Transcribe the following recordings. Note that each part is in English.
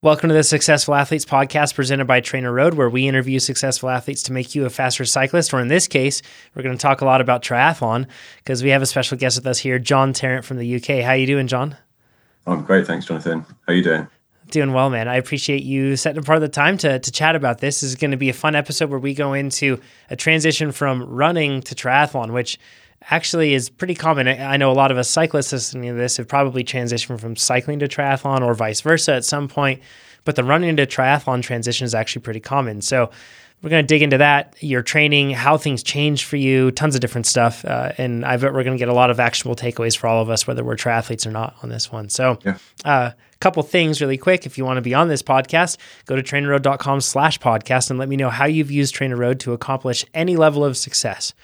Welcome to the Successful Athletes podcast presented by Trainer Road, where we interview successful athletes to make you a faster cyclist. Or in this case, we're going to talk a lot about triathlon because we have a special guest with us here, John Tarrant from the UK. How you doing, John? I'm great, thanks, Jonathan. How you doing? Doing well, man. I appreciate you setting apart the time to, to chat about this. This is going to be a fun episode where we go into a transition from running to triathlon, which actually is pretty common. I know a lot of us cyclists listening to this have probably transitioned from cycling to triathlon or vice versa at some point, but the running to triathlon transition is actually pretty common. So we're going to dig into that, your training, how things change for you, tons of different stuff. Uh, and I bet we're going to get a lot of actionable takeaways for all of us, whether we're triathletes or not on this one. So a yeah. uh, couple things really quick. If you want to be on this podcast, go to trainerroad.com slash podcast and let me know how you've used TrainerRoad to accomplish any level of success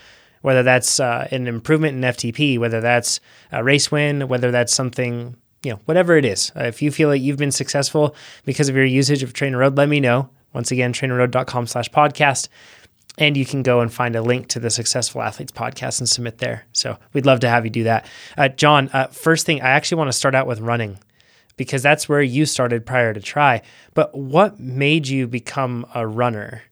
whether that's uh, an improvement in FTP, whether that's a race win, whether that's something, you know, whatever it is. Uh, if you feel that you've been successful because of your usage of TrainerRoad, let me know. Once again, trainerroad.com slash podcast. And you can go and find a link to the Successful Athletes podcast and submit there. So we'd love to have you do that. Uh, John, uh, first thing, I actually want to start out with running because that's where you started prior to tri. But what made you become a runner?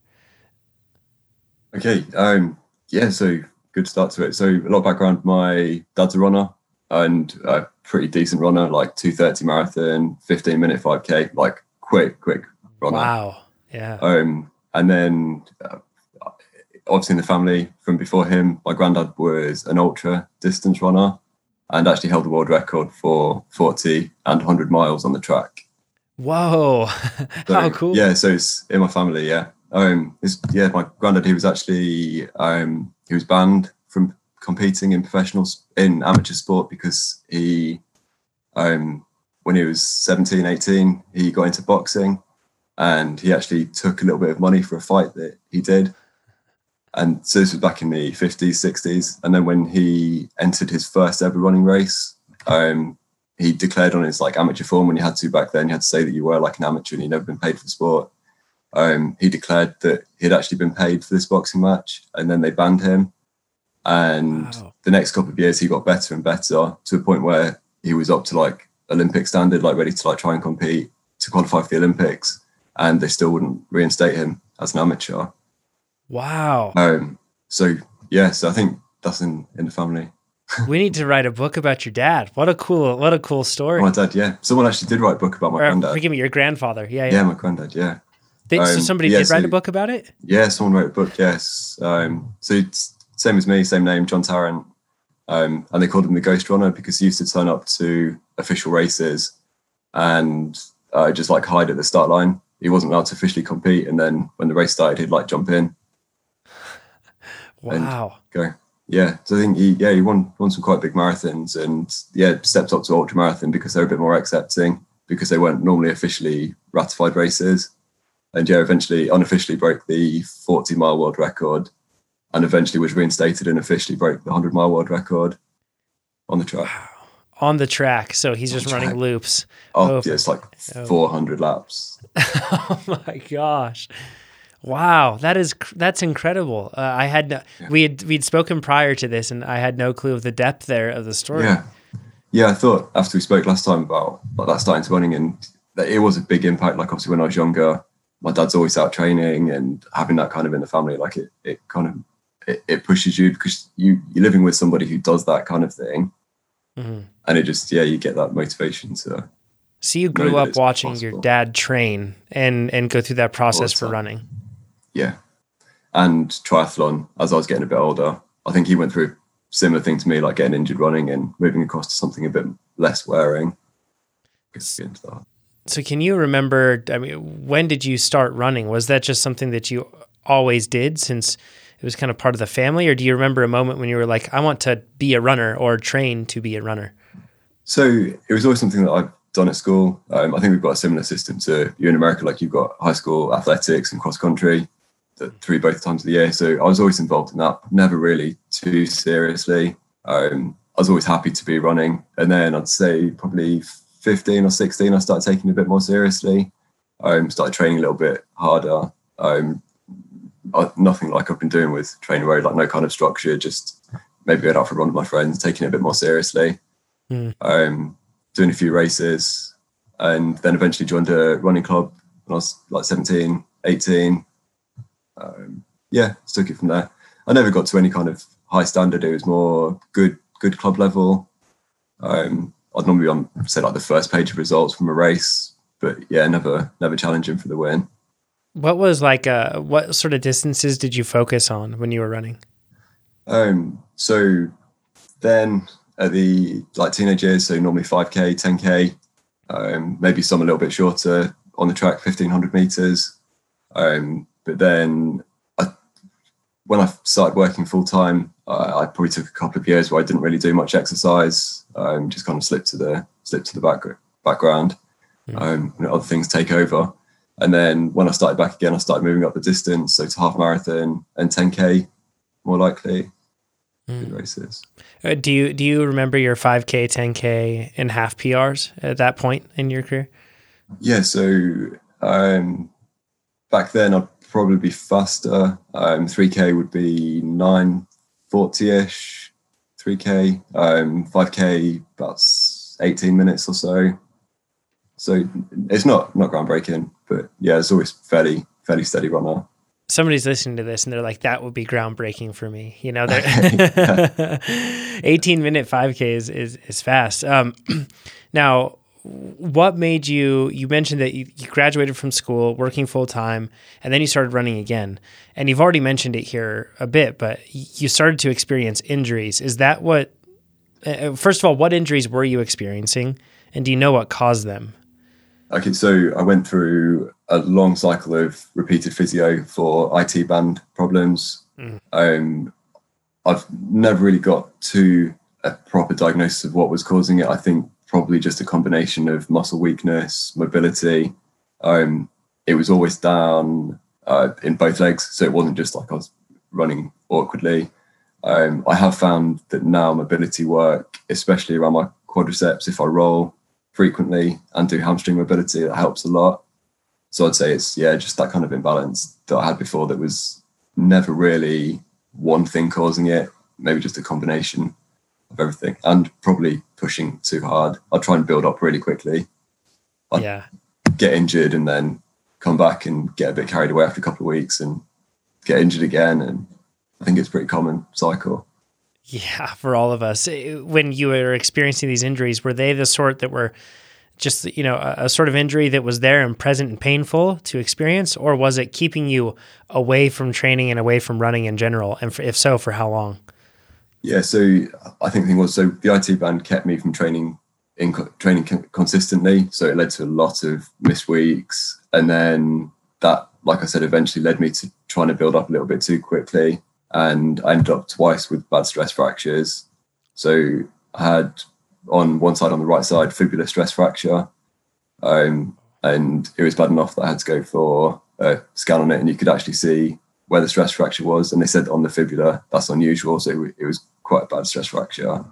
Okay. Um, yeah. So good start to it. So a lot of background. My dad's a runner and a pretty decent runner, like 230 marathon, 15 minute 5k, like quick, quick runner. Wow. Yeah. Um, and then uh, obviously in the family from before him, my granddad was an ultra distance runner and actually held the world record for 40 and 100 miles on the track. Whoa. So, How cool. Yeah. So it's in my family. Yeah. Um, yeah, my granddad, he was actually um, he was banned from competing in professional in amateur sport because he um, when he was 17 18 he got into boxing and he actually took a little bit of money for a fight that he did. And so this was back in the 50s 60s and then when he entered his first ever running race um, he declared on his like amateur form when you had to back then. You had to say that you were like an amateur and you'd never been paid for the sport um, he declared that he'd actually been paid for this boxing match, and then they banned him. And wow. the next couple of years, he got better and better to a point where he was up to like Olympic standard, like ready to like try and compete to qualify for the Olympics, and they still wouldn't reinstate him as an amateur. Wow. Um. So yeah, so I think that's in in the family. we need to write a book about your dad. What a cool, what a cool story. My dad, yeah. Someone actually did write a book about my or, granddad. Forgive me, your grandfather. Yeah, yeah. Yeah, my granddad. Yeah. They, um, so somebody yeah, did write a book about it. Yeah, someone wrote a book. Yes. Um, so it's same as me, same name, John Tarrant. Um, and they called him the Ghost Runner because he used to turn up to official races and uh, just like hide at the start line. He wasn't allowed to officially compete, and then when the race started, he'd like jump in. Wow. go. Yeah. So I think he yeah he won won some quite big marathons and yeah stepped up to ultra marathon because they're a bit more accepting because they weren't normally officially ratified races and yeah, eventually unofficially broke the 40 mile world record and eventually was reinstated and officially broke the 100 mile world record on the track. Wow. On the track. So he's on just running loops. Oh, yeah, it's like oh. 400 laps. oh my gosh. Wow, that is that's incredible. Uh, I had no, yeah. we had we'd spoken prior to this, and I had no clue of the depth there of the story. Yeah, yeah. I thought after we spoke last time about like that starting to running, and that it was a big impact. Like obviously when I was younger, my dad's always out training and having that kind of in the family, like it, it kind of it, it pushes you because you you're living with somebody who does that kind of thing, mm-hmm. and it just yeah you get that motivation to. So you grew up watching possible. your dad train and and go through that process for running. Yeah, and triathlon as I was getting a bit older. I think he went through a similar thing to me, like getting injured running and moving across to something a bit less wearing. Get into that. So can you remember I mean when did you start running? Was that just something that you always did since it was kind of part of the family or do you remember a moment when you were like I want to be a runner or train to be a runner? So it was always something that I've done at school. Um, I think we've got a similar system to you in America like you've got high school athletics and cross country three both times of the year. So I was always involved in that, never really too seriously. Um, I was always happy to be running. And then I'd say probably 15 or 16, I started taking it a bit more seriously. Um, started training a little bit harder. Um, I, nothing like I've been doing with TrainerRoad, like no kind of structure, just maybe going out for a run with my friends, taking it a bit more seriously. Mm. Um, doing a few races. and then eventually joined a running club when I was like 17, 18. Um, yeah, took it from there. I never got to any kind of high standard. It was more good, good club level. Um, I'd normally be on say like the first page of results from a race, but yeah, never, never challenging for the win. What was like, uh, what sort of distances did you focus on when you were running? Um, so then at the like teenage years, so normally 5k, 10k, um, maybe some a little bit shorter on the track, 1500 meters. Um, but then I, when I started working full time, uh, I probably took a couple of years where I didn't really do much exercise, um, just kind of slipped to the slipped to the back, background. Mm. Um, other things take over. And then when I started back again, I started moving up the distance, so to half marathon and 10k, more likely. Mm. Races. Uh, do you do you remember your 5k, 10k, and half PRs at that point in your career? Yeah, so um, back then I'd probably be faster. Um, 3k would be nine 40-ish, 3K, um, 5K, about 18 minutes or so. So it's not not groundbreaking, but yeah, it's always fairly fairly steady runner somebody's listening to this and they're like, that would be groundbreaking for me. You know, 18 minute 5K is, is, is fast. Um, now, what made you, you mentioned that you, you graduated from school, working full time, and then you started running again. And you've already mentioned it here a bit, but you started to experience injuries. Is that what, uh, first of all, what injuries were you experiencing? And do you know what caused them? Okay, so I went through a long cycle of repeated physio for IT band problems. Mm. Um, I've never really got to a proper diagnosis of what was causing it. I think probably just a combination of muscle weakness, mobility. Um, it was always down uh, in both legs, so it wasn't just like I was running awkwardly. Um, I have found that now mobility work, especially around my quadriceps, if I roll, frequently and do hamstring mobility. That helps a lot. So I'd say it's yeah, just that kind of imbalance that I had before that was never really one thing causing it, maybe just a combination of everything and probably pushing too hard. I'd try and build up really quickly. I'd yeah. Get injured and then come back and get a bit carried away after a couple of weeks and get injured again. And I think it's pretty common cycle. Yeah, for all of us. When you were experiencing these injuries, were they the sort that were just, you know, a, a, sort of injury that was there and present and painful to experience? Or was it keeping you away from training and away from running in general? And for, if so, for how long? Yeah, so I think the thing was, so the IT band kept me from training in training consistently. So it led to a lot of missed weeks. And then that, like I said, eventually led me to trying to build up a little bit too quickly and I ended up twice with bad stress fractures. So I had on one side, on the right side, fibular stress fracture, um, and it was bad enough that I had to go for a scan on it, and you could actually see where the stress fracture was. And they said on the fibula, that's unusual, so it was quite a bad stress fracture,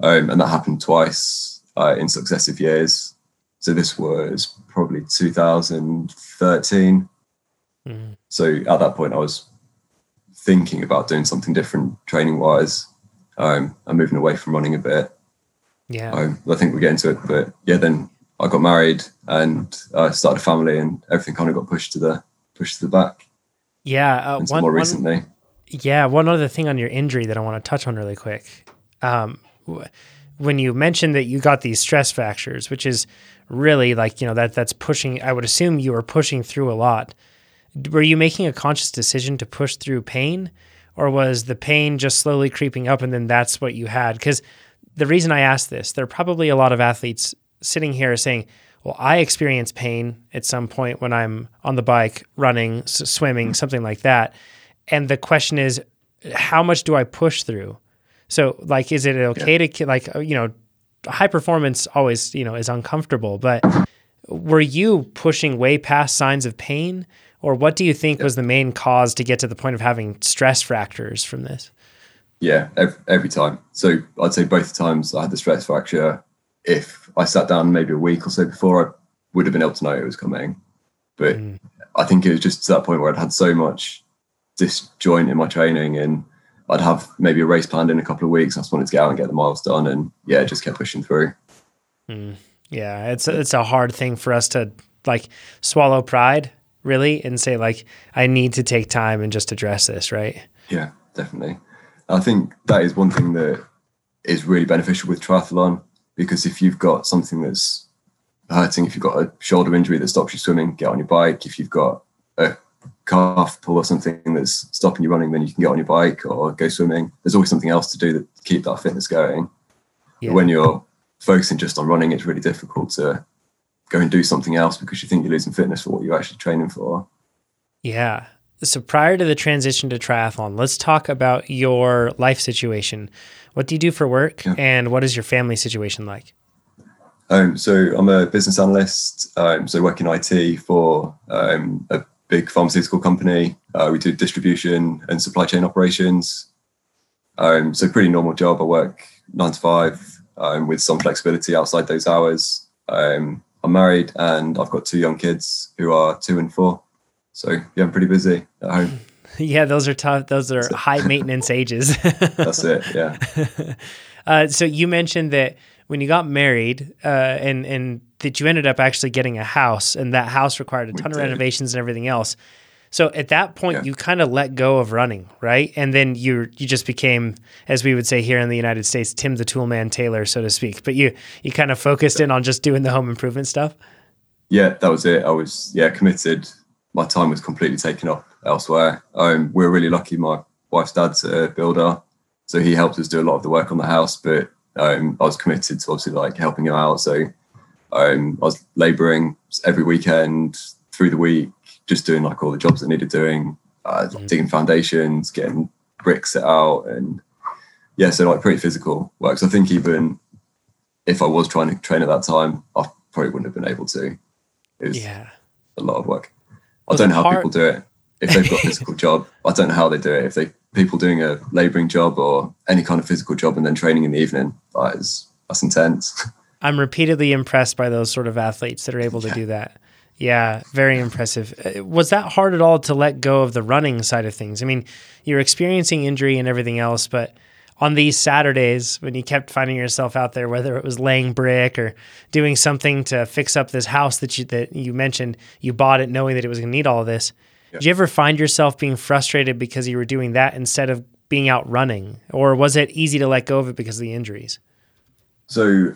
um, and that happened twice uh, in successive years. So this was probably 2013. Mm. So at that point, I was thinking about doing something different training wise um, and moving away from running a bit. Yeah. Um, I think we'll get into it, but yeah, then I got married and I uh, started a family and everything kind of got pushed to the pushed to the back. Yeah. Uh, one, more recently. One, yeah. One other thing on your injury that I want to touch on really quick. Um, when you mentioned that you got these stress fractures, which is really like, you know, that that's pushing, I would assume you were pushing through a lot were you making a conscious decision to push through pain or was the pain just slowly creeping up and then that's what you had because the reason i ask this there are probably a lot of athletes sitting here saying well i experience pain at some point when i'm on the bike running swimming something like that and the question is how much do i push through so like is it okay yeah. to like uh, you know high performance always you know is uncomfortable but were you pushing way past signs of pain or what do you think was the main cause to get to the point of having stress fractures from this? Yeah, every, every time. So I'd say both times I had the stress fracture. If I sat down maybe a week or so before, I would have been able to know it was coming. But mm. I think it was just to that point where I'd had so much disjoint in my training and I'd have maybe a race planned in a couple of weeks. I just wanted to get out and get the miles done and yeah, just kept pushing through. Mm. Yeah, it's it's a hard thing for us to like swallow pride really and say like I need to take time and just address this, right? Yeah, definitely. I think that is one thing that is really beneficial with triathlon because if you've got something that's hurting, if you've got a shoulder injury that stops you swimming, get on your bike. If you've got a calf pull or something that's stopping you running, then you can get on your bike or go swimming. There's always something else to do to keep that fitness going. Yeah. When you're focusing just on running, it's really difficult to go and do something else because you think you're losing fitness for what you're actually training for. Yeah. So prior to the transition to triathlon, let's talk about your life situation. What do you do for work yeah. and what is your family situation like? Um, so I'm a business analyst. Um, so I work in IT for um, a big pharmaceutical company. Uh, we do distribution and supply chain operations. Um, so pretty normal job. I work nine to five um, with some flexibility outside those hours. Um, I'm married and I've got two young kids who are two and four. So yeah, I'm pretty busy at home. Yeah, those are tough. Those are high maintenance ages. That's it. Yeah. Uh, so you mentioned that when you got married, uh, and and that you ended up actually getting a house, and that house required a ton of renovations and everything else. So at that point, yeah. you kind of let go of running, right? And then you you just became, as we would say here in the United States, Tim the Toolman Taylor, so to speak. But you you kind of focused in on just doing the home improvement stuff. Yeah, that was it. I was yeah committed. My time was completely taken up elsewhere. Um, we are really lucky. My wife's dad's a builder, so he helped us do a lot of the work on the house. But um, I was committed to obviously like helping him out. So um, I was labouring every weekend through the week just doing like all the jobs that needed doing, uh, mm. digging foundations, getting bricks set out, and yeah, so like pretty physical work. So I think even if I was trying to train at that time, I probably wouldn't have been able to. It was yeah. a lot of work. I don't know how people do it if they've got a physical job. I don't know how they do it. If they people doing a labouring job or any kind of physical job and then training in the evening, that is that's intense. I'm repeatedly impressed by those sort of athletes that are able to do that. Yeah, very impressive. Uh, was that hard at all to let go of the running side of things? I mean, you're experiencing injury and everything else, but on these Saturdays when you kept finding yourself out there, whether it was laying brick or doing something to fix up this house that you that you mentioned, you bought it knowing that it was going to need all of this. Yeah. Did you ever find yourself being frustrated because you were doing that instead of being out running, or was it easy to let go of it because of the injuries? So,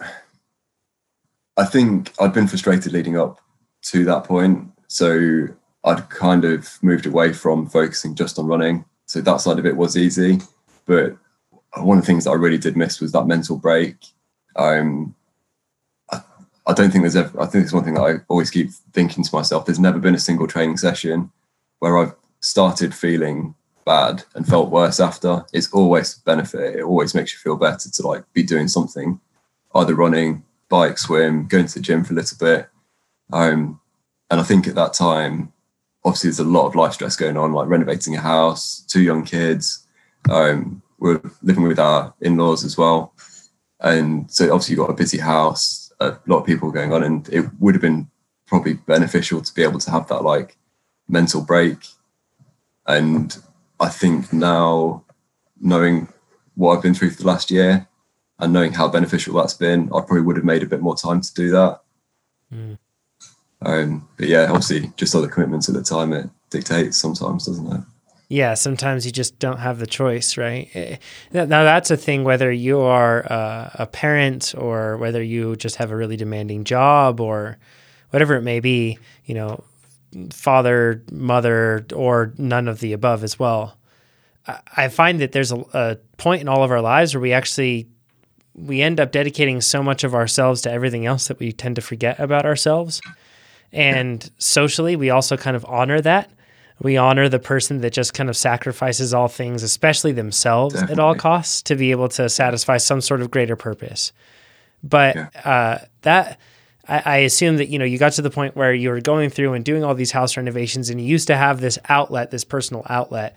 I think I'd been frustrated leading up to that point. So I'd kind of moved away from focusing just on running. So that side of it was easy. But one of the things that I really did miss was that mental break. Um, I, I don't think there's ever, I think it's one thing that I always keep thinking to myself there's never been a single training session where I've started feeling bad and felt worse after. It's always benefit. It always makes you feel better to like be doing something, either running, bike, swim, going to the gym for a little bit um, and I think at that time, obviously, there's a lot of life stress going on, like renovating a house, two young kids. Um, we're living with our in-laws as well, and so obviously you've got a busy house, a lot of people going on, and it would have been probably beneficial to be able to have that like mental break. And I think now, knowing what I've been through for the last year, and knowing how beneficial that's been, I probably would have made a bit more time to do that. Mm. Um, but yeah, obviously, just other commitments at the time it dictates sometimes, doesn't it? Yeah, sometimes you just don't have the choice, right? Eh, now that's a thing. Whether you are uh, a parent or whether you just have a really demanding job or whatever it may be, you know, father, mother, or none of the above as well. I find that there's a, a point in all of our lives where we actually we end up dedicating so much of ourselves to everything else that we tend to forget about ourselves. And socially, we also kind of honor that. We honor the person that just kind of sacrifices all things, especially themselves Definitely. at all costs, to be able to satisfy some sort of greater purpose. But yeah. uh, that, I, I assume that you know you got to the point where you were going through and doing all these house renovations, and you used to have this outlet, this personal outlet.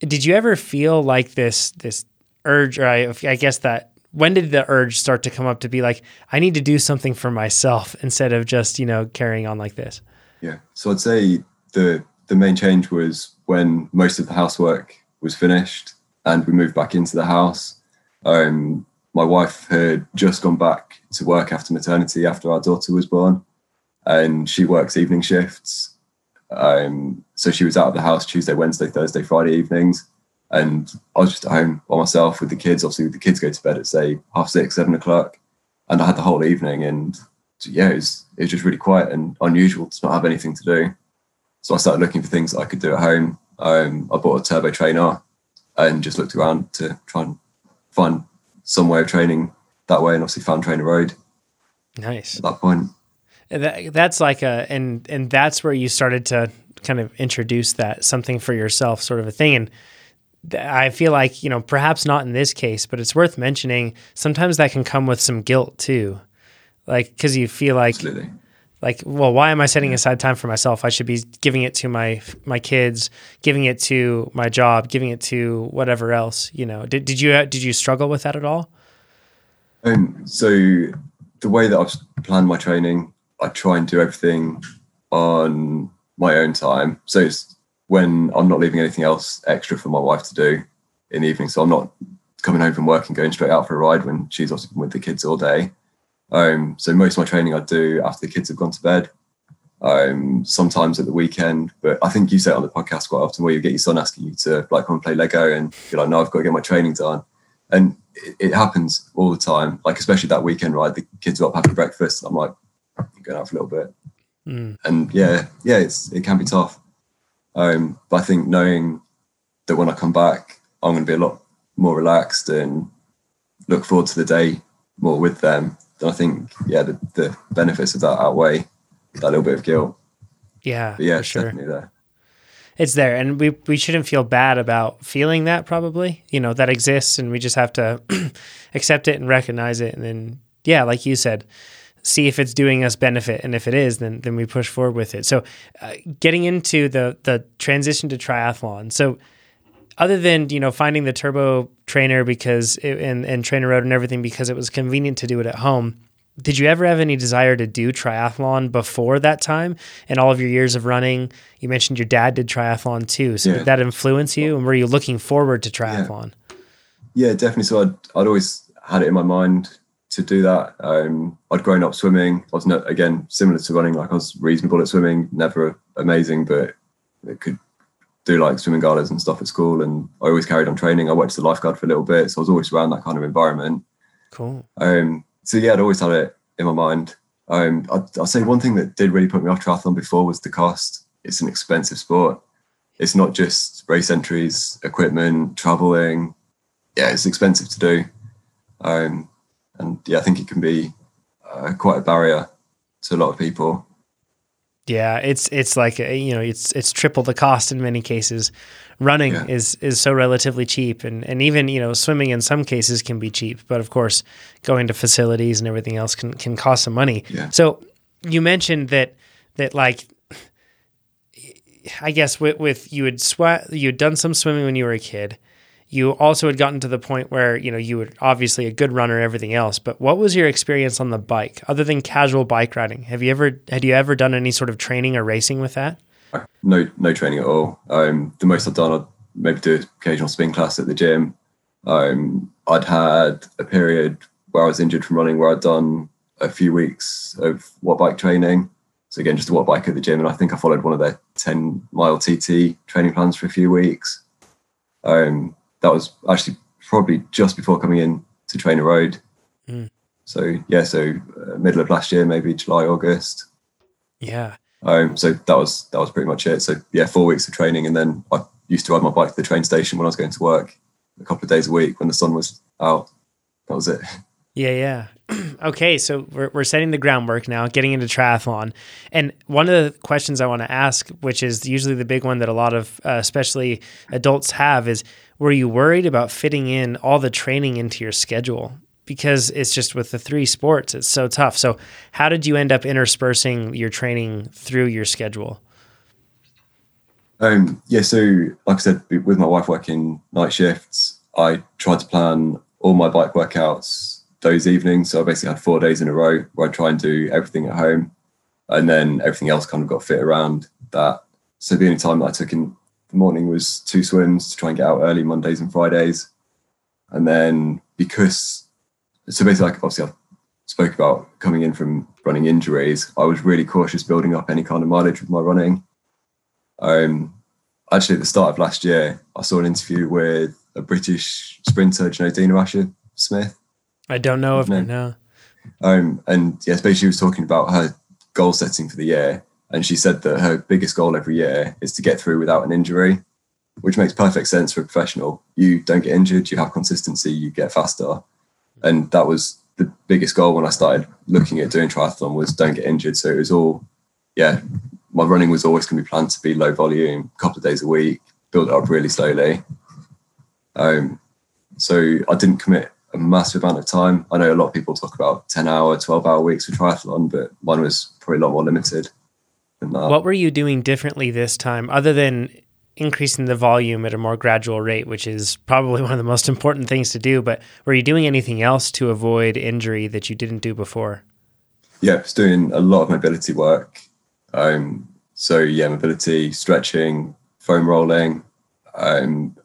Did you ever feel like this this urge, or I, I guess that when did the urge start to come up to be like i need to do something for myself instead of just you know carrying on like this? Yeah. So i'd say the the main change was when most of the housework was finished and we moved back into the house. Um my wife had just gone back to work after maternity after our daughter was born, and she works evening shifts. Um, so she was out of the house Tuesday, Wednesday, Thursday, Friday evenings, and I was just at home by myself with the kids. Obviously, the kids go to bed at say half six, seven o'clock, and I had the whole evening. And yeah, it was, it was just really quiet and unusual to not have anything to do. So I started looking for things that I could do at home. Um, I bought a turbo trainer and just looked around to try and find some way of training that way, and obviously found Trainer Road. Nice. At that point. That, that's like a and and that's where you started to kind of introduce that something for yourself sort of a thing and I feel like, you know, perhaps not in this case, but it's worth mentioning. Sometimes that can come with some guilt too. Like, cause you feel like, Absolutely. like, well, why am I setting aside time for myself? I should be giving it to my, my kids, giving it to my job, giving it to whatever else, you know, did, did you, did you struggle with that at all? Um, so the way that I've planned my training, I try and do everything on my own time. So it's when I'm not leaving anything else extra for my wife to do in the evening. So I'm not coming home from work and going straight out for a ride when she's also with the kids all day. Um, so most of my training I do after the kids have gone to bed. Um, sometimes at the weekend, but I think you say it on the podcast quite often where you get your son asking you to like come and play Lego and you're like, no, I've got to get my training done. And it, it happens all the time. Like especially that weekend ride, the kids are up having breakfast. And I'm like, I'm going out for a little bit. Mm. And yeah, yeah, it's it can be tough. Um, but I think knowing that when I come back, I'm going to be a lot more relaxed and look forward to the day more with them. Then I think, yeah, the, the benefits of that outweigh that little bit of guilt. Yeah, But yeah, it's sure. definitely there. It's there, and we we shouldn't feel bad about feeling that. Probably, you know, that exists, and we just have to accept it and recognize it, and then, yeah, like you said, see if it's doing us benefit, and if it is, then then we push forward with it. So, uh, getting into the the transition to triathlon, so other than you know finding the turbo trainer because it, and and trainer road and everything because it was convenient to do it at home did you ever have any desire to do triathlon before that time and all of your years of running you mentioned your dad did triathlon too so Yeah. did that influence you and were you looking forward to triathlon Yeah, definitely. So I'd, I'd always had it in my mind to do that. Um, I'd grown up swimming. I was not, again similar to running. Like I was reasonable at swimming, never amazing, but it could do like swimming galas and stuff at school. And I always carried on training. I worked as a lifeguard for a little bit, so I was always around that kind of environment. cool Um, so yeah, I'd always had it in my mind. Um, I'd, I'd say one thing that did really put me off triathlon before was the cost. It's an expensive sport. It's not just race entries, equipment, traveling. Yeah, it's expensive to do. Um, and yeah, I think it can be uh, quite a barrier to a lot of people. yeah it's it's like uh, you know it's it's triple the cost in many cases running Yeah. is is so relatively cheap and and even you know swimming in some cases can be cheap but of course going to facilities and everything else can can cost some money Yeah. so you mentioned that that like I guess with, with you had sweat you had done some swimming when you were a kid. You also had gotten to the point where you know you were obviously a good runner and everything else. But what was your experience on the bike other than casual bike riding? Have you ever had you ever done any sort of training or racing with that? No, no training at all. Um, the most I've done, I'd maybe do occasional spin class at the gym. Um, I'd had a period where I was injured from running, where I'd done a few weeks of Wattbike training. So again, just a Wattbike at the gym, and I think I followed one of their ten mile TT training plans for a few weeks. Um, that was actually probably just before coming in to Trainer Road. Mm. So yeah, so uh, middle of last year, maybe July, August. Yeah, Um, so that was that was pretty much it. So yeah, four weeks of training, and then I used to ride my bike to the train station when I was going to work a couple of days a week when the sun was out. That was it. Yeah, yeah. okay, so we're, we're setting the groundwork now, getting into triathlon. And one of the questions I want to ask, which is usually the big one that a lot of, uh, especially adults, have, is were you worried about fitting in all the training into your schedule? Because it's just with the three sports, it's so tough. So, how did you end up interspersing your training through your schedule? Um, yeah, so like I said, with my wife working night shifts, I tried to plan all my bike workouts those evenings. So I basically had four days in a row where I try and do everything at home, and then everything else kind of got fit around that. So the only time that I took in the morning was two swims to try and get out early Mondays and Fridays, and then because so basically, like obviously, I spoke about coming in from running injuries. I was really cautious building up any kind of mileage with my running. Um, actually, at the start of last year, I saw an interview with a British sprinter, you know Dina Asher Smith? I don't know if I know. Um, and yes, basically, she was talking about her goal setting for the year, and she said that her biggest goal every year is to get through without an injury, which makes perfect sense for a professional. You don't get injured, you have consistency, you get faster, and that was the biggest goal when I started looking at doing triathlon was don't get injured. So it was all, yeah, my running was always going to be planned to be low volume, a couple of days a week, build it up really slowly. Um, so I didn't commit a massive amount of time. I know a lot of people talk about 10 hour, 12 hour weeks for triathlon, but mine was probably a lot more limited What were you doing differently this time other than increasing the volume at a more gradual rate, which is probably one of the most important things to do? But were you doing anything else to avoid injury that you didn't do before? Yeah, I was doing a lot of mobility work. Um, so, yeah, mobility, stretching, foam rolling, um,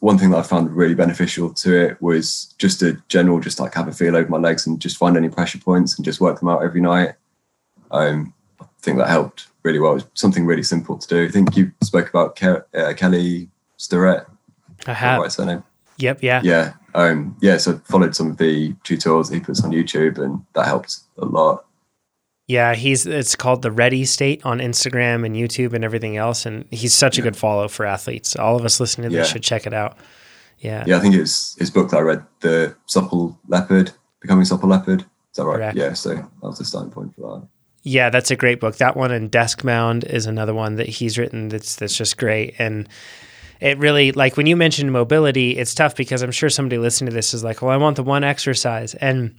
one thing that I found really beneficial to it was just a general, just like have a feel over my legs and just find any pressure points and just work them out every night. Um, I think that helped really well. It something really simple to do. I think you spoke about Ke- uh, Kelly Starrett. I have. Right surname. Yep. Yeah. Yeah. Um, yeah. So I followed some of the tutorials he puts on YouTube, and that helped a lot. Yeah, he's it's called the Ready State on Instagram and YouTube and everything else, and he's such a good follow for athletes. All of us listening to this yeah. should check it out. Yeah, yeah, I think it's his book that I read, the Supple Leopard, Becoming Supple Leopard. Is that right? Correct. Yeah, so that was the starting point for that. Yeah, that's a great book. That one and Deskbound is another one that he's written that's that's just great and it really like when you mentioned mobility, it's tough because I'm sure somebody listening to this is like, well, I want the one exercise and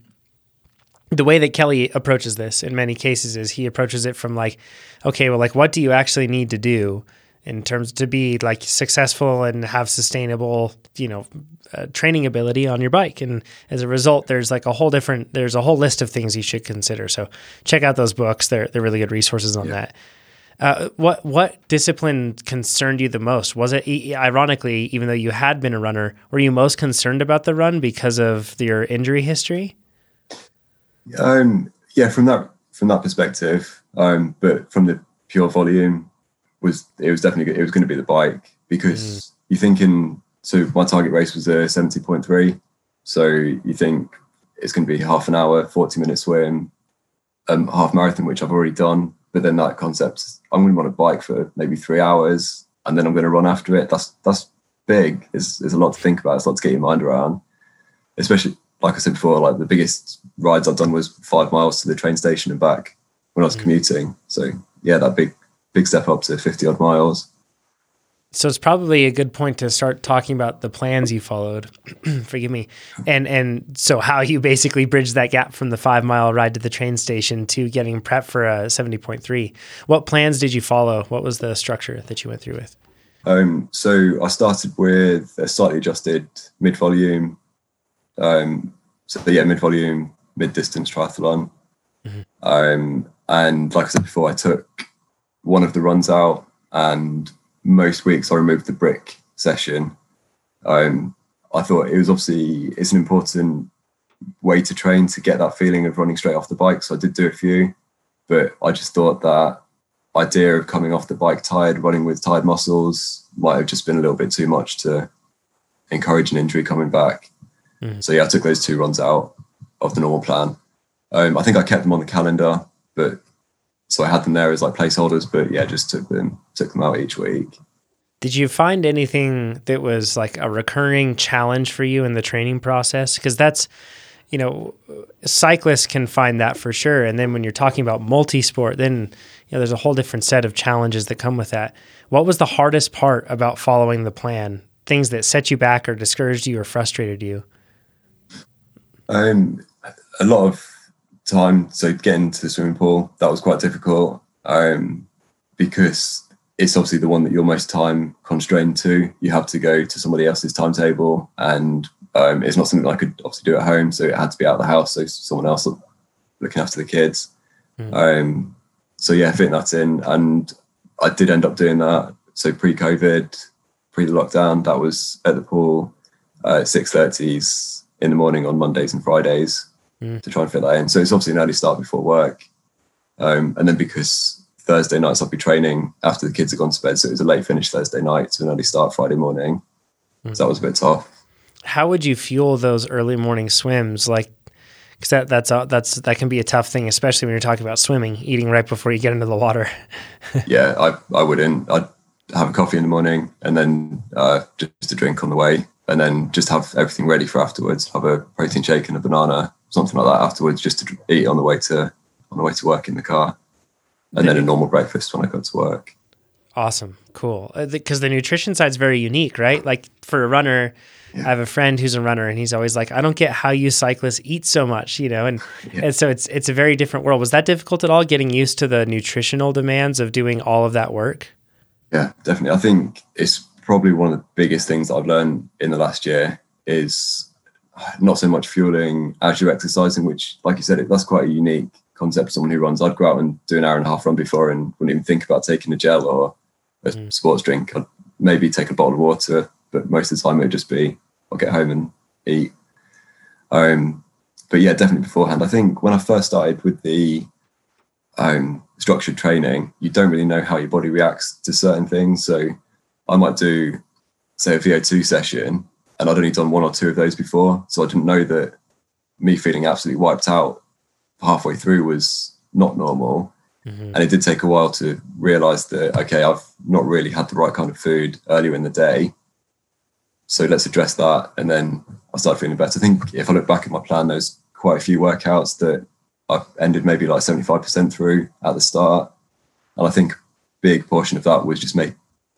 the way that Kelly approaches this in many cases is he approaches it from like, okay, well, like, what do you actually need to do in terms to be like successful and have sustainable, you know, uh, training ability on your bike? And as a result, there's like a whole different, there's a whole list of things you should consider. So check out those books; they're they're really good resources on yeah. that. Uh, what what discipline concerned you the most? Was it ironically, even though you had been a runner, were you most concerned about the run because of your injury history? Um, yeah, from that from that perspective, um, but from the pure volume, was it was definitely it was going to be the bike because mm. you thinking so my target race was a seventy point three, so you think it's going to be half an hour, forty minute swim, um, half marathon, which I've already done. But then that concept, I'm going to on a bike for maybe three hours, and then I'm going to run after it. That's that's big. There's, there's a lot to think about. It's a lot to get your mind around, especially like I said before, like the biggest rides I've done was five miles to the train station and back when I was mm. commuting. So yeah, that big big step up to fifty odd miles. So it's probably a good point to start talking about the plans you followed. Forgive me, and and so how you basically bridged that gap from the five mile ride to the train station to getting prep for a seventy point three. What plans did you follow? What was the structure that you went through with? Um, so I started with a slightly adjusted mid volume um, so yeah, mid volume, mid distance triathlon. Mm-hmm. Um, and like I said before, I took one of the runs out, and most weeks I removed the brick session. Um, I thought it was obviously it's an important way to train to get that feeling of running straight off the bike. So I did do a few, but I just thought that idea of coming off the bike tired, running with tired muscles, might have just been a little bit too much to encourage an injury coming back. Mm. So yeah, I took those two runs out of the normal plan. Um, I think I kept them on the calendar, but so I had them there as like placeholders. But yeah, just took them took them out each week. Did you find anything that was like a recurring challenge for you in the training process? Because that's you know, cyclists can find that for sure. And then when you're talking about multi-sport, then you know there's a whole different set of challenges that come with that. What was the hardest part about following the plan? Things that set you back or discouraged you or frustrated you? Um, a lot of time. So getting to the swimming pool that was quite difficult um, because it's obviously the one that you're most time constrained to. You have to go to somebody else's timetable, and um, it's not something I could obviously do at home. So it had to be out of the house. So someone else looking after the kids. Mm. Um, so yeah, fitting that in, and I did end up doing that. So pre-COVID, pre the lockdown, that was at the pool, uh, six thirties in the morning on Mondays and Fridays Mm. to try and fit that in. So it's obviously an early start before work. Um, and then because Thursday nights I'll be training after the kids have gone to bed, so it was a late finish Thursday night to an early start Friday morning. So that was a bit tough. How would you fuel those early morning swims? Like, because that that's that's that can be a tough thing, especially when you're talking about swimming, eating right before you get into the water. yeah, I, I wouldn't. I'd have a coffee in the morning and then uh, just a drink on the way, and then just have everything ready for afterwards. Have a protein shake and a banana, something like that afterwards, just to eat on the way to on the way to work in the car, and then a normal breakfast when I got to work. Awesome, cool. Uh, because the nutrition side's very unique, right? Like for a runner, I have a friend who's a runner, and he's always like, "I don't get how you cyclists eat so much," you know, and and so it's it's a very different world. Was that difficult at all getting used to the nutritional demands of doing all of that work? Yeah, definitely. I think it's probably one of the biggest things that I've learned in the last year is not so much fueling as you're exercising, which, like you said, that's quite a unique concept for someone who runs. I'd go out and do an hour and a half run before and wouldn't even think about taking a gel or a Mm. sports drink. I'd maybe take a bottle of water, but most of the time it would just be I'll get home and eat. Um, but yeah, definitely beforehand. I think when I first started with the um, structured training, you don't really know how your body reacts to certain things. So I might do, say, a VO2 session, and I'd only done one or two of those before. So I didn't know that me feeling absolutely wiped out halfway through was not normal. Mm-hmm. And it did take a while to realize that, okay, I've not really had the right kind of food earlier in the day. So let's address that. And then I started feeling better. I think if I look back at my plan, there's quite a few workouts that I ended maybe like 75% through at the start. And I think a big portion of that was just make,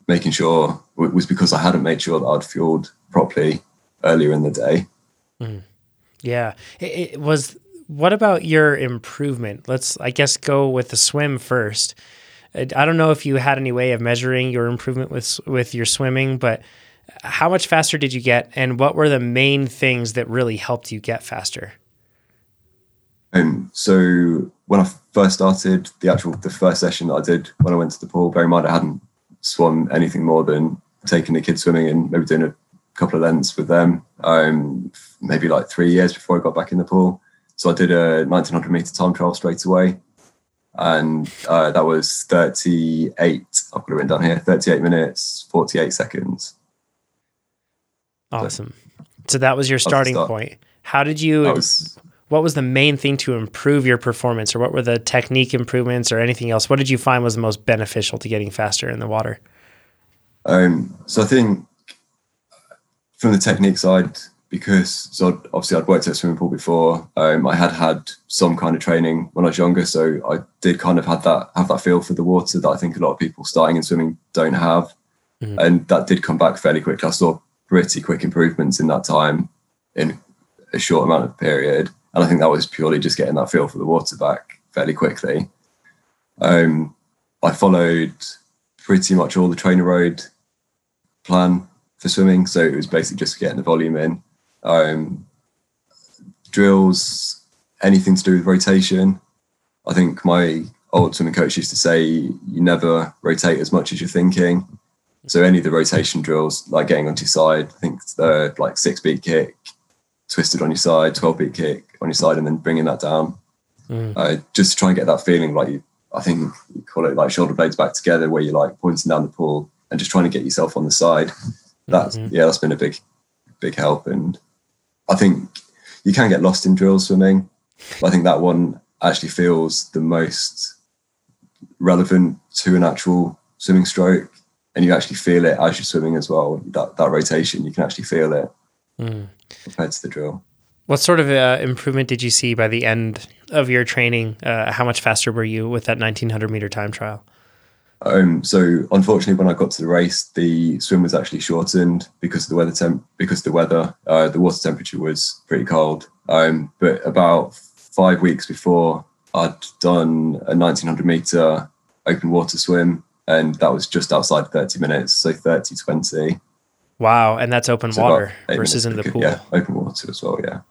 making sure it was because I hadn't made sure that I'd fueled properly earlier in the day. Yeah, it, it was. What about your improvement? Let's, I guess, go with the swim first. I I don't know if you had any way of measuring your improvement with with your swimming, but how much faster did you get, and what were the main things that really helped you get faster? Um, so when I first started the actual the first session that I did when I went to the pool, bear in mind I hadn't swum anything more than taking the kids swimming and maybe doing a couple of lengths with them. Um, maybe like three years before I got back in the pool. So I did a 1900 meter time trial straight away, and uh, that was 38. I've got it written down here: 38 minutes, 48 seconds. Awesome. So that was your starting start. point. How did you? Was what was the main thing to improve your performance, or what were the technique improvements, or anything else? What did you find was the most beneficial to getting faster in the water? Um, so I think from the technique side, because so I'd, obviously I'd worked at a swimming pool before, um, I had had some kind of training when I was younger, so I did kind of have that have that feel for the water that I think a lot of people starting in swimming don't have, Mhm. and that did come back fairly quickly. I saw pretty quick improvements in that time in a short amount of period, and I think that was purely just getting that feel for the water back fairly quickly. Um, I followed pretty much all the trainer road plan for swimming. So it was basically just getting the volume in. Um, drills, anything to do with rotation. I think my old swimming coach used to say you never rotate as much as you're thinking. So any of the rotation drills, like getting onto your side, I think the like six beat kick, twisted on your side, 12 beat kick on your side, and then bringing that down. Mm. Uh, just to try and get that feeling like you, I think you call it like shoulder blades back together, where you're like pointing down the pool and just trying to get yourself on the side. That's Mhm. yeah, that's been a big, big help. And I think you can get lost in drill swimming. But I think that one actually feels the most relevant to an actual swimming stroke, and you actually feel it as you're swimming as well. That that rotation, you can actually feel it Mm. compared to the drill. What sort of uh, improvement did you see by the end of your training? Uh, how much faster were you with that 1900 meter time trial? Um, so unfortunately, when I got to the race, the swim was actually shortened because of the weather temp. Because the weather, uh, the water temperature was pretty cold. Um, but about five weeks before, I'd done a 1900 meter open water swim, and that was just outside 30 minutes, so 30 20. Wow, and that's open about water versus in the pool. Yeah, open water as well. Yeah,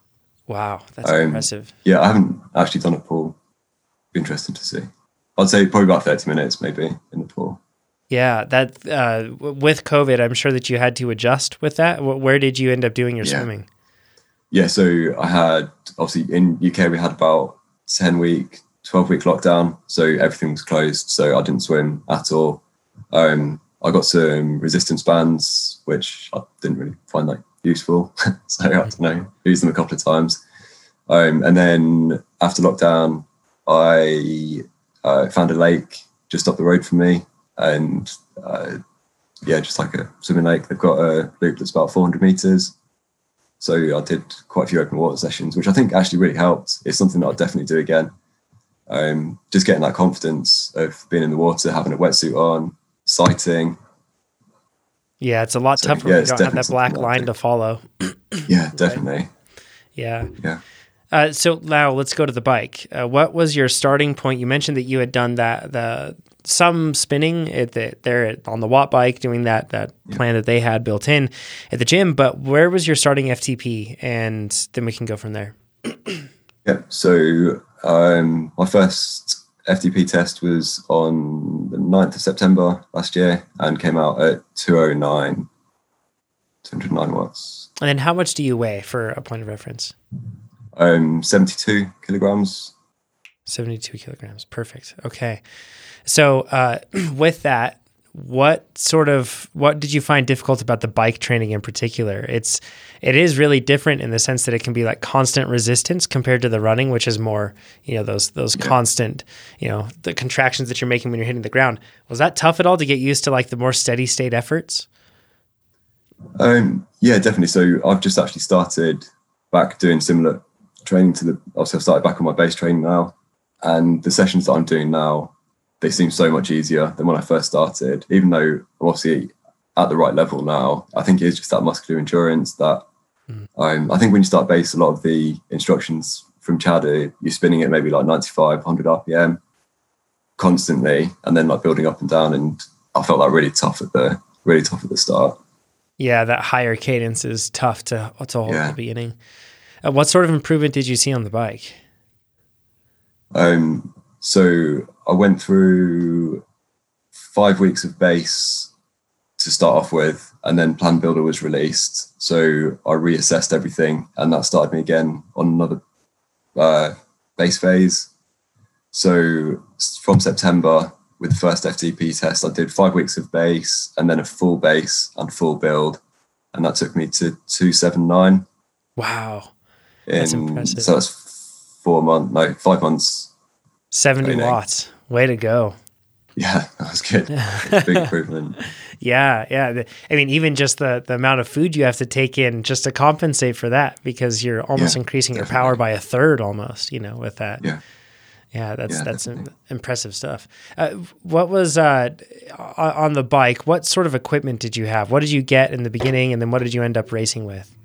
Wow, that's Um, impressive. yeah. I haven't actually done a pool. Interesting to see. I'd say probably about 30 minutes, maybe in the pool. Yeah, that uh, with COVID, I'm sure that you had to adjust with that. Where did you end up doing your Yeah. swimming? yeah, so I had obviously in UK we had about ten week, twelve week lockdown, so everything was closed. So I didn't swim at all. Um, I got some resistance bands, which I didn't really find that useful. so I don't know, used them a couple of times. Um, and then after lockdown, I uh, found a lake just up the road from me, and uh, yeah, just like a swimming lake. They've got a loop that's about 400 meters. So I did quite a few open water sessions, which I think actually really helped. It's something that I'll definitely do again. Um, just getting that confidence of being in the water, having a wetsuit on, sighting. Yeah, it's a lot so, tougher yeah, when you don't have that black line to follow. yeah, definitely. Right? Yeah. Yeah. Uh, so now let's go to the bike. Uh, what was your starting point? You mentioned that you had done that the some spinning at the, there on the Wattbike, doing that that yeah. plan that they had built in at the gym. But where was your starting FTP? And then we can go from there. yeah. So um, my first FTP test was on the 9th of September last year and came out at 209, 209 watts. And then how much do you weigh for a point of reference? Um, 72 kilograms. 72 kilograms. Perfect. Okay. So, uh, with that, what sort of what did you find difficult about the bike training in particular? It's it is really different in the sense that it can be like constant resistance compared to the running which is more you know those those yeah. constant you know the contractions that you're making when you're hitting the ground. Was that tough at all to get used to like the more steady state efforts? Um yeah definitely. So i've just actually started back doing similar training to the obviously i've started back on my base training now and the sessions that i'm doing now they seem so much easier than when I first started. Even though I'm obviously at the right level now, I think it's just that muscular endurance that mm. um, I think when you start base, a lot of the instructions from Chad are you're spinning at maybe like 95, 100 RPM constantly, and then like building up and down. And I felt that really tough at the really tough at the start. Yeah, that higher cadence is tough to to hold yeah. at the beginning. Uh, what sort of improvement did you see on the bike? Um, so I went through five weeks of base to start off with, and then Plan Builder was released. So I reassessed everything, and that started me again on another uh, base phase. So from September, with the first FTP test, I did five weeks of base and then a full base and full build, and that took me to two seven nine. Wow, that's In, impressive. So that's four months, no, five months 70 training. watts. Way to go. Yeah, that was good. Big improvement. yeah, yeah. I mean, even just the the amount of food you have to take in just to compensate for that, because you're almost yeah, increasing definitely. your power by a third, almost. You know, with that. Yeah. Yeah, that's yeah, that's impressive stuff. Uh, what was uh, on the bike? What sort of equipment did you have? What did you get in the beginning, and then what did you end up racing with?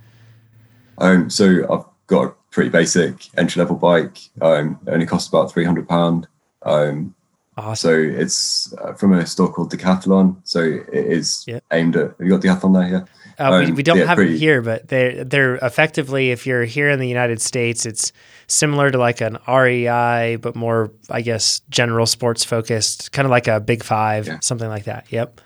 Um, so I've got a pretty basic entry level bike. Um, it only costs about three hundred pound. Um, awesome. So it's uh, from a store called Decathlon. So it is yep. aimed at. Have you got Decathlon there? Yeah. Uh, um, we, we, don't yeah, have pretty, it here, but they're they're effectively, if you're here in the United States, it's similar to like an REI, but more, I guess, general sports focused, kind of like a Big Five, yeah. something like that. Yep.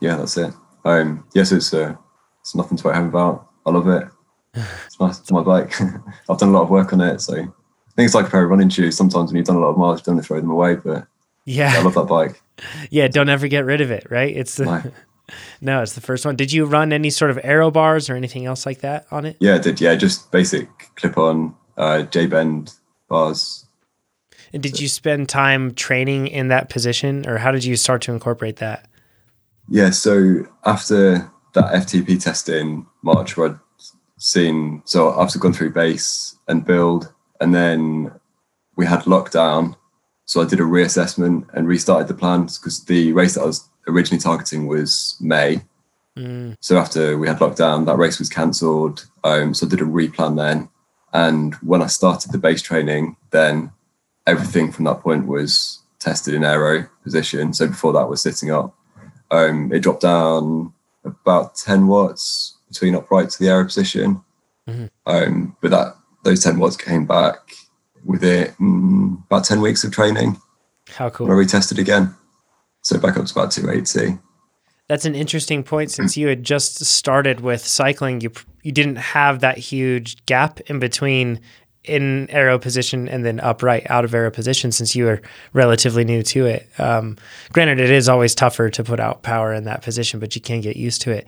Yeah, that's it. Um, yes, it's uh, it's nothing to write home about. I love it. It's nice. It's my bike. I've done a lot of work on it, so think it's like a pair of running shoes. Sometimes when you've done a lot of miles, you don't throw them away, but yeah, I love that bike. Yeah, don't ever get rid of it. Right? It's the. No. no, it's the first one. Did you run any sort of aero bars or anything else like that on it? Yeah, I did. Yeah, just basic clip on uh, J bend bars. And did you spend time training in that position, or how did you start to incorporate that? Yeah, so after that FTP test in March, where I'd seen so I've gone through base and build, and then we had lockdown. So I did a reassessment and restarted the plans because the race that I was originally targeting was May. Mm. So after we had lockdown, that race was cancelled. Um, so I did a replan then. And when I started the base training, then everything from that point was tested in aero position. So before that was sitting up. Um, it dropped down about 10 watts between upright to the aero position. Mm-hmm. Um, but that those 10 watts came back with it mm, about 10 weeks of training. How cool. Where we tested again. So back up to about 280. That's an interesting point since you had just started with cycling. You you didn't have that huge gap in between in aero position and then upright out of aero position since you were relatively new to it. Um, granted, it is always tougher to put out power in that position, but you can get used to it.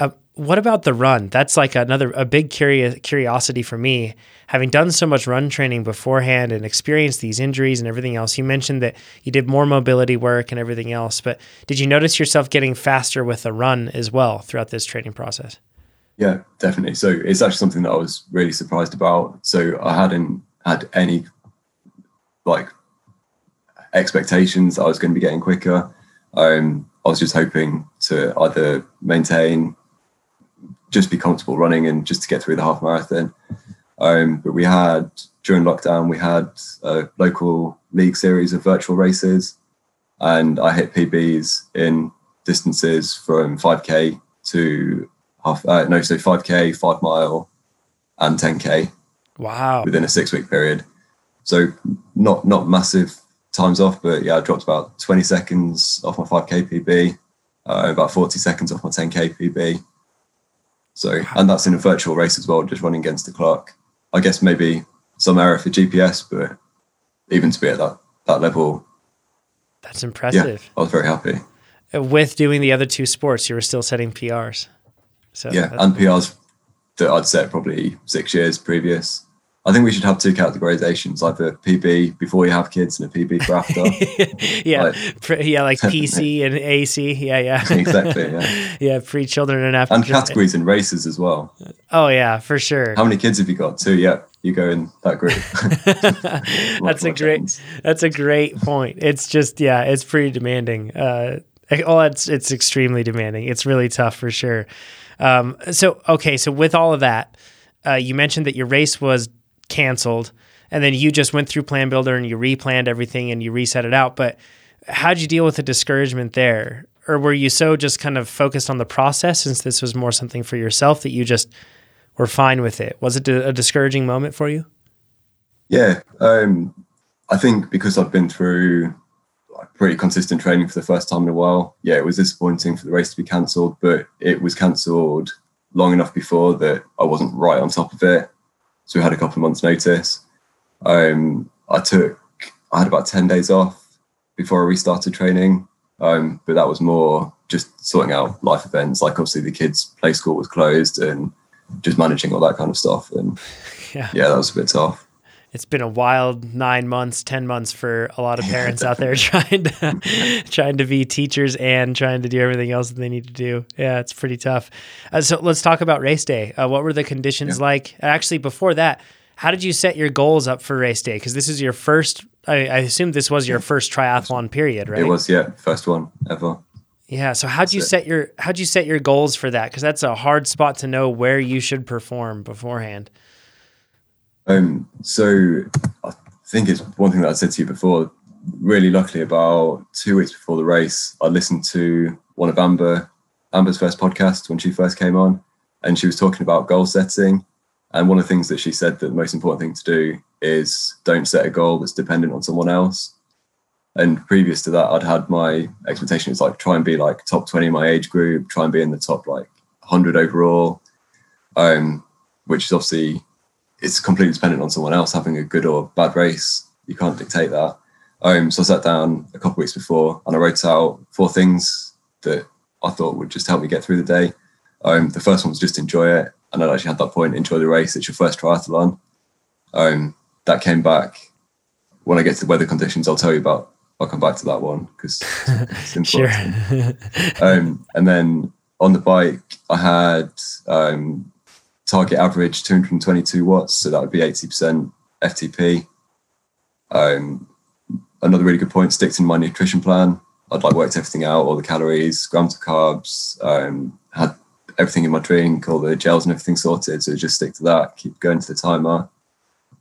Uh, what about the run? That's like another a big curious curiosity for me. Having done so much run training beforehand and experienced these injuries and everything else, you mentioned that you did more mobility work and everything else. But did you notice yourself getting faster with the run as well throughout this training process? Yeah, definitely. So it's actually something that I was really surprised about. So I hadn't had any like expectations I was going to be getting quicker. Um, I was just hoping to either maintain just be comfortable running and just to get through the half marathon. Um, but we had during lockdown we had a local league series of virtual races, and I hit PBs in distances from 5k to half uh, no so 5k, five mile, and 10k. Wow! Within a six week period, so not not massive times off, but yeah, I dropped about 20 seconds off my 5k PB, uh, about 40 seconds off my 10k PB so, and that's in a virtual race as well, just running against the clock. I guess maybe some error for GPS, but even to be at that that level, that's impressive. Yeah, I was very happy. With doing the other two sports, you were still setting PRs. So yeah, and PRs that I'd set probably six years previous. I think we should have two categorizations, like the PB before you have kids and a PB for after. yeah, like, yeah, like PC and AC. Yeah, yeah, exactly. Yeah, yeah, pre children and after, and categories in races as well. Oh yeah, for sure. How many kids have you got? Two. Yeah, you go in that group. that's a great. That's a great point. It's just yeah, it's pretty demanding. Uh, well, it's it's extremely demanding. It's really tough for sure. Um, so okay, so with all of that, uh, you mentioned that your race was canceled and then you just went through plan builder and you replanned everything and you reset it out but how'd you deal with the discouragement there? Or were you so just kind of focused on the process since this was more something for yourself that you just were fine with it? Was it a discouraging moment for you? Yeah um, i think because i've been through like pretty consistent training for the first time in a while yeah it was disappointing for the race to be cancelled but it was cancelled long enough before that i wasn't right on top of it so we had a couple of months' notice. Um, I took, I had about 10 days off before I restarted training. Um, but that was more just sorting out life events. Like obviously the kids' play school was closed and just managing all that kind of stuff. And yeah, yeah that was a bit tough it's been a wild nine months, ten months for a lot of parents out there trying to trying to be teachers and trying to do everything else that they need to do. Yeah, it's pretty tough. Uh, so let's talk about race day. Uh, what were the conditions yeah. like? Actually, before that, how did you set your goals up for race day? Because this is your first. I, I assume this was your first triathlon period, right? It was, yeah, first one ever. Yeah. So how'd you set your how'd you set your goals for that? Because that's a hard spot to know where you should perform beforehand. Um, so I think it's one thing that I said to you before. Really luckily, about two weeks before the race, I listened to one of Amber Amber's first podcast when she first came on, and she was talking about goal setting. And one of the things that she said that the most important thing to do is don't set a goal that's dependent on someone else. And previous to that, I'd had my expectation like try and be like top 20 in my age group, try and be in the top like 100 overall, um, which is obviously it's completely dependent on someone else having a good or bad race. You can't dictate that. Um, so I sat down a couple weeks before and I wrote out four things that I thought would just help me get through the day. Um, the first one was just enjoy it, and I'd actually had that point: enjoy the race. It's your first triathlon. Um, that came back when I get to the weather conditions. I'll tell you about. I'll come back to that one because it's important. um, and then on the bike, I had um, target average 222 watts, so that would be 80% FTP. Um, another really good point, sticked in my nutrition plan. I'd like worked everything out, all the calories, grams of carbs, um, had everything in my drink, all the gels and everything sorted. So just stick to that, keep going to the timer.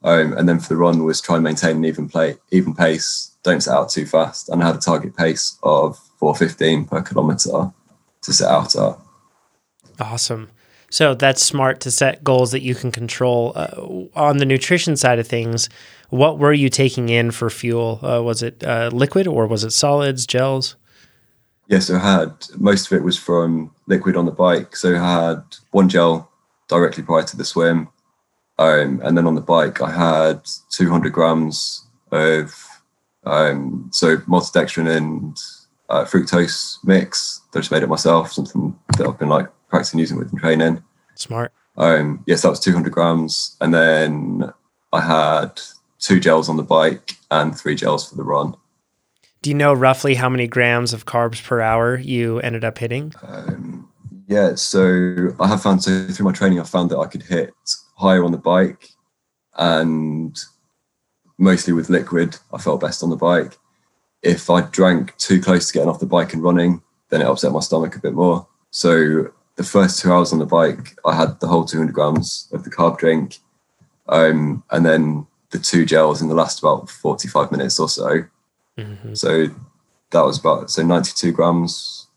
Um, and then for the run was try and maintain an even play, even pace. Don't set out too fast. And I had a target pace of 415 per kilometer to set out at. Awesome. So that's smart to set goals that you can control. Uh, on the nutrition side of things, what were you taking in for fuel? Uh, was it uh, liquid or was it solids, gels? Yes, I had most of it was from liquid on the bike. So I had one gel directly prior to the swim. Um, and then on the bike, I had 200 grams of um, so maltodextrin and uh, fructose mix that I just made it myself, something that I've been like practicing using with in training. Smart. Um, yes, that was 200 grams. And then I had two gels on the bike and three gels for the run. Do you know roughly how many grams of carbs per hour you ended up hitting? Um, yeah, so I have found so through my training, I found that I could hit higher on the bike, and mostly with liquid, I felt best on the bike. If I drank too close to getting off the bike and running, then it upset my stomach a bit more. So the first two hours on the bike, I had the whole 200 grams of the carb drink, um, and then the two gels in the last about 45 minutes or so. Mm-hmm. So that was about so 92 grams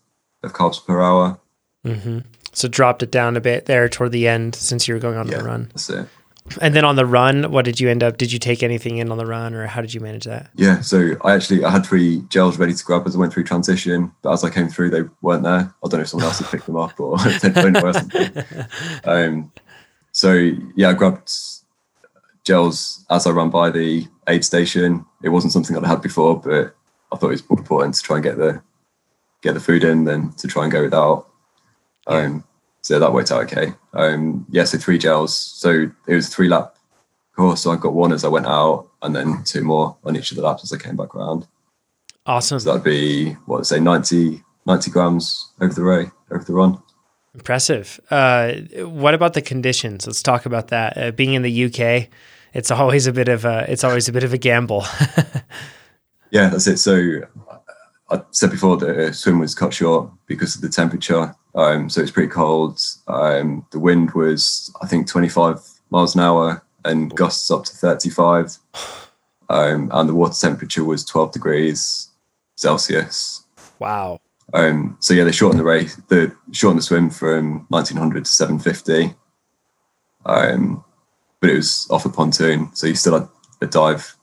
of carbs per hour. Mm-hmm. So dropped it down a bit there toward the end since you were going on yeah, the run. That's it. And then on the run, what did you end up? Did you take anything in on the run, or how did you manage that? Yeah, so I actually I had three gels ready to grab as I went through transition, but as I came through, they weren't there. I don't know if someone else had picked them up or or something. Um, so yeah, I grabbed gels as I ran by the aid station. It wasn't something that I had before, but I thought it was more important to try and get the get the food in than to try and go without. Um, so that worked out okay. Um, yeah, so three gels. So it was a three lap course. So I got one as I went out, and then two more on each of the laps as I came back around. Awesome. So that'd be what say 90, 90 grams over the ray over the run. Impressive. Uh, what about the conditions? Let's talk about that. Uh, being in the UK, it's always a bit of a it's always a bit of a gamble. yeah, that's it. So I said before the swim was cut short because of the temperature. Um, so it's pretty cold. Um, the wind was, I think, 25 miles an hour and gusts up to 35. Um, and the water temperature was 12 degrees Celsius. Wow. Um, so yeah, they shortened the race, the shortened the swim from 1900 to 750. Um, but it was off a pontoon, so you still had a dive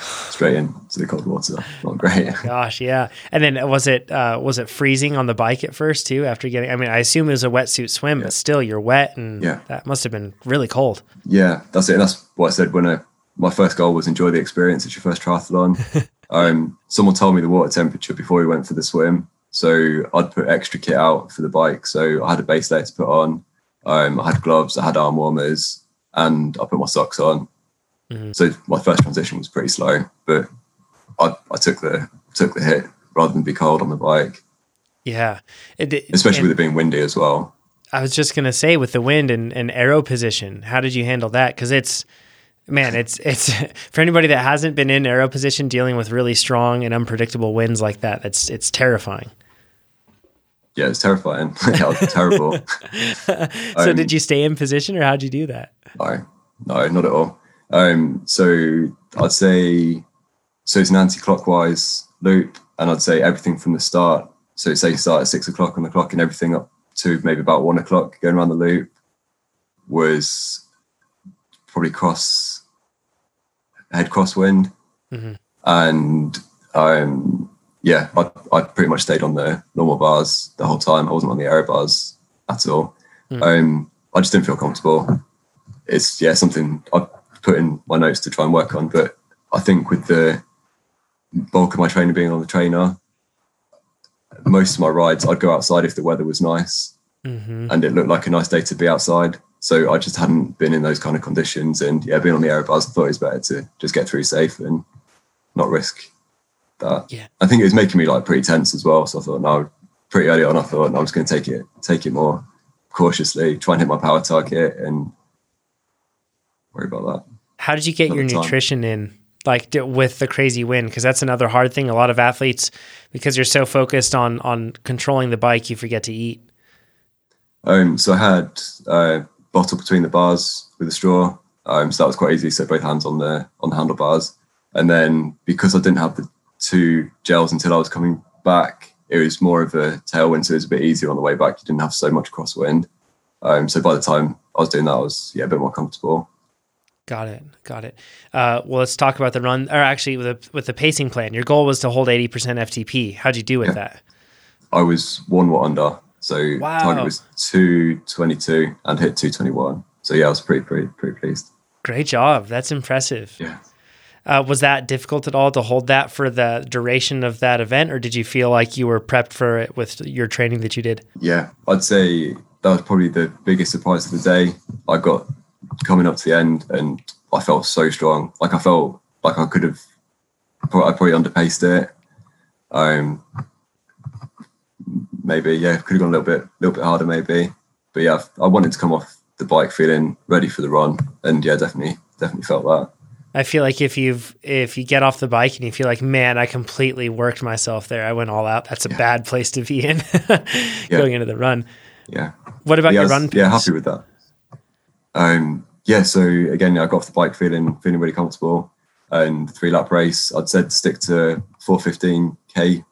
straight into the cold water. Not great. Gosh, yeah. And then was it uh, was it freezing on the bike at first too? After getting, I mean, I assume it was a wetsuit swim, yeah. but still, you're wet, and yeah. that must have been really cold. Yeah, that's it. And that's what I said when I, my first goal was enjoy the experience. It's your first triathlon. um, someone told me the water temperature before we went for the swim, so I'd put extra kit out for the bike. So I had a base layer to put on. Um, I had gloves, I had arm warmers, and I put my socks on Mm-hmm. So my first transition was pretty slow, but I, I took the took the hit rather than be cold on the bike. Yeah, it, especially with it being windy as well. I was just gonna say with the wind and, and aero position, how did you handle that? Because it's man, it's it's for anybody that hasn't been in aero position, dealing with really strong and unpredictable winds like that. That's it's terrifying. Yeah, it's terrifying. yeah, it's terrible. so, um, did you stay in position, or how'd you do that? No, no, not at all. Um, so I'd say so it's an anti-clockwise loop, and I'd say everything from the start. So say you start at six o'clock on the clock, and everything up to maybe about one o'clock going around the loop was probably cross head crosswind, mm-hmm. and um, yeah, I I pretty much stayed on the normal bars the whole time. I wasn't on the aero bars at all. Mm-hmm. Um, I just didn't feel comfortable. It's yeah something I put in my notes to try and work on. But I think with the bulk of my training being on the trainer, most of my rides I'd go outside if the weather was nice mm-hmm. and it looked like a nice day to be outside. So I just hadn't been in those kind of conditions, and yeah, being on the aero bars, I thought it was better to just get through safe and not risk that. Yeah, I think it was making me like pretty tense as well. So I thought, no, pretty early on, I thought no, I'm just going to take it, take it more cautiously, try and hit my power target, and worry about that. How did you get your nutrition in? Like with the crazy wind, because that's another hard thing. A lot of athletes, because you're so focused on on controlling the bike, you forget to eat. Um, so I had a bottle between the bars with a straw. Um, so that was quite easy. So both hands on the on the handlebars, and then because I didn't have the two gels until I was coming back, it was more of a tailwind, so it was a bit easier on the way back. You didn't have so much crosswind. Um, so by the time I was doing that, I was yeah a bit more comfortable. Got it. Got it. Uh, well, let's talk about the run, or actually with the with the pacing plan. Your goal was to hold eighty percent FTP. How'd you do with yeah. that? I was one watt under. So Wow. target was 222 and hit 221. So yeah, I was pretty, pretty, pretty pleased. Great job. That's impressive. Yeah. Uh, was that difficult at all to hold that for the duration of that event, or did you feel like you were prepped for it with your training that you did? Yeah, I'd say that was probably the biggest surprise of the day. I got coming up to the end and I felt so strong. Like I felt like I could have, I probably underpaced it. Um, maybe yeah, could have gone a little bit, a little bit harder maybe. But yeah, I wanted to come off the bike feeling ready for the run, and yeah, definitely, definitely felt that. I feel like if you've if you get off the bike and you feel like, man, I completely worked myself there. I went all out. That's a bad place to be in going into the run. Yeah. What about yeah, your was- run? yeah, happy with that. Um, yeah, so again, I got off the bike feeling feeling really comfortable, and three lap race. I'd said stick to 415k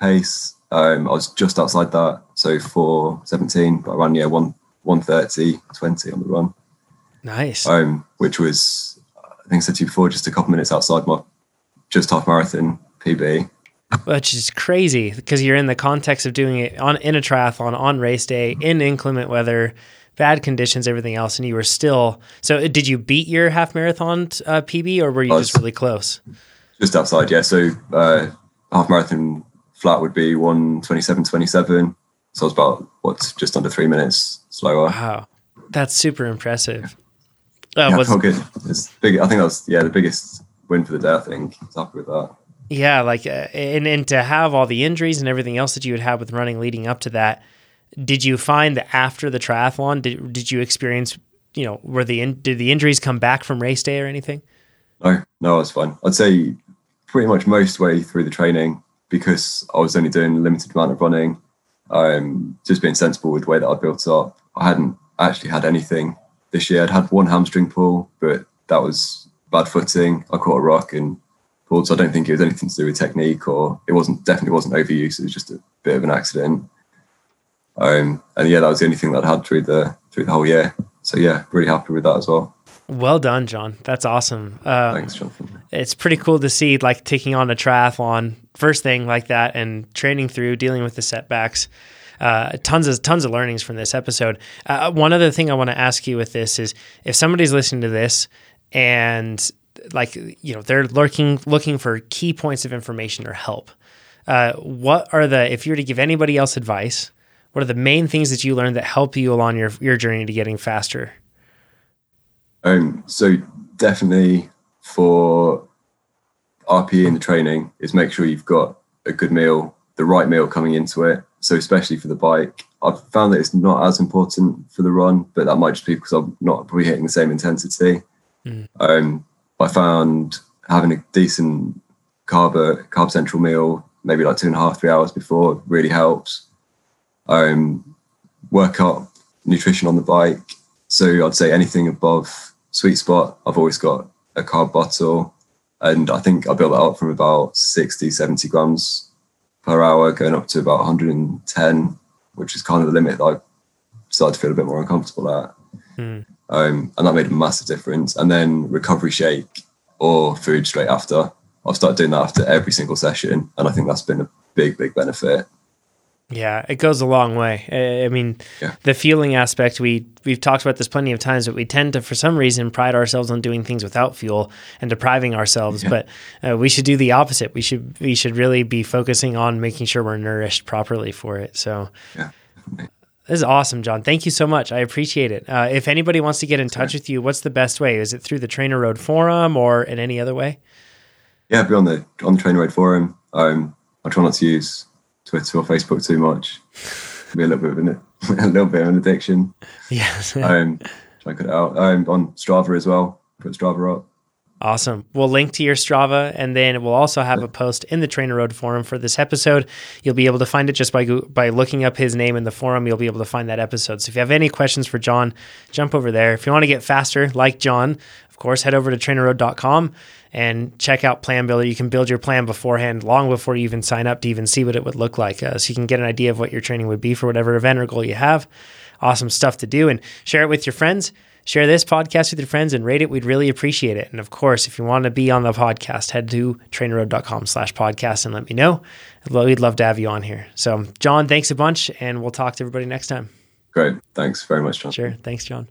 pace. Um, I was just outside that, so 417, but I ran yeah one 130 20 on the run, Nice. um, which was I think I said to you before, just a couple minutes outside my just half marathon PB. which is crazy because you're in the context of doing it on in a triathlon on race day in inclement weather, bad conditions, everything else, and you were still. So, uh, did you beat your half marathon uh, PB, or were you just really close? just outside yeah so uh half marathon flat would be 127.27 so i was about what just under three minutes slower Wow, that's super impressive. Uh, yeah, was felt good it's big i think that was yeah the biggest win for the day i think I was happy with that yeah, like uh, and and to have all the injuries and everything else that you would have with running leading up to that. Did you find that after the triathlon, did did you experience? You know, were the in, did the injuries come back from race day or anything? no no it was fine. I'd say pretty much most way through the training because i was only doing a limited amount of running um just being sensible with the way that i built up. I hadn't actually had anything this year. I'd had one hamstring pull but that was bad footing. I caught a rock and pulled so i don't think it was anything to do with technique or it wasn't definitely wasn't overuse. It was just a bit of an accident um and yeah that was the only thing that i had through the through the whole year. So yeah really happy with that as well. Well done, John. That's awesome. Uh, thanks jonathan. it's pretty cool to see like taking on a triathlon first thing like that and training through dealing with the setbacks. Uh, tons of tons of learnings from this episode. Uh, one other thing i want to ask you with this is if somebody's listening to this and like you know they're looking looking for key points of information or help uh, what are the if you were to give anybody else advice what are the main things that you learned that help you along your your journey to getting faster Um, so definitely for RPE in the training is make sure you've got a good meal, the right meal coming into it. So especially for the bike, I've found that it's not as important for the run, but that might just be because I'm not probably hitting the same intensity. Mm. Um, I found having a decent carb carb central meal, maybe like two and a half, three hours before, really helps. Um, work up nutrition on the bike. So I'd say anything above sweet spot, I've always got a carb bottle. And I think I built that up from about 60, 70 grams per hour, going up to about 110, which is kind of the limit that I started to feel a bit more uncomfortable at. Hmm. Um, and that made a massive difference. And then recovery shake or food straight after. I've started doing that after every single session. And I think that's been a big, big benefit. Yeah, it goes a long way. I mean, Yeah. the fueling aspect we we've talked about this plenty of times, but we tend to, for some reason, pride ourselves on doing things without fuel and depriving ourselves. But uh, we should do the opposite. We should we should really be focusing on making sure we're nourished properly for it. So. Yeah, This is awesome, John. Thank you so much. I appreciate it. Uh, if anybody wants to get in touch with you, what's the best way? Is it through the TrainerRoad forum or in any other way? yeah, be on the on the TrainerRoad forum. Um, I try not to use Twitter or Facebook too much. Be a little bit of an, a little bit of an addiction. Yes. Um, try and cut it out. Um, on Strava as well. Put Strava up. Awesome. We'll link to your Strava, and then we'll also have a post in the TrainerRoad forum for this episode. You'll be able to find it just by by looking up his name in the forum. You'll be able to find that episode. So if you have any questions for John, jump over there. If you want to get faster, like John, of course, head over to trainerroad.com and check out Plan Builder. You can build your plan beforehand, long before you even sign up to even see what it would look like, uh, so you can get an idea of what your training would be for whatever event or goal you have. Awesome stuff to do, and share it with your friends share this podcast with your friends and rate it. We'd really appreciate it. And of course, if you want to be on the podcast, head to trainerroad.com slash podcast and let me know. We'd love to have you on here. So, John, thanks a bunch, and we'll talk to everybody next time. Great. Thanks very much, John. Sure. Thanks, John.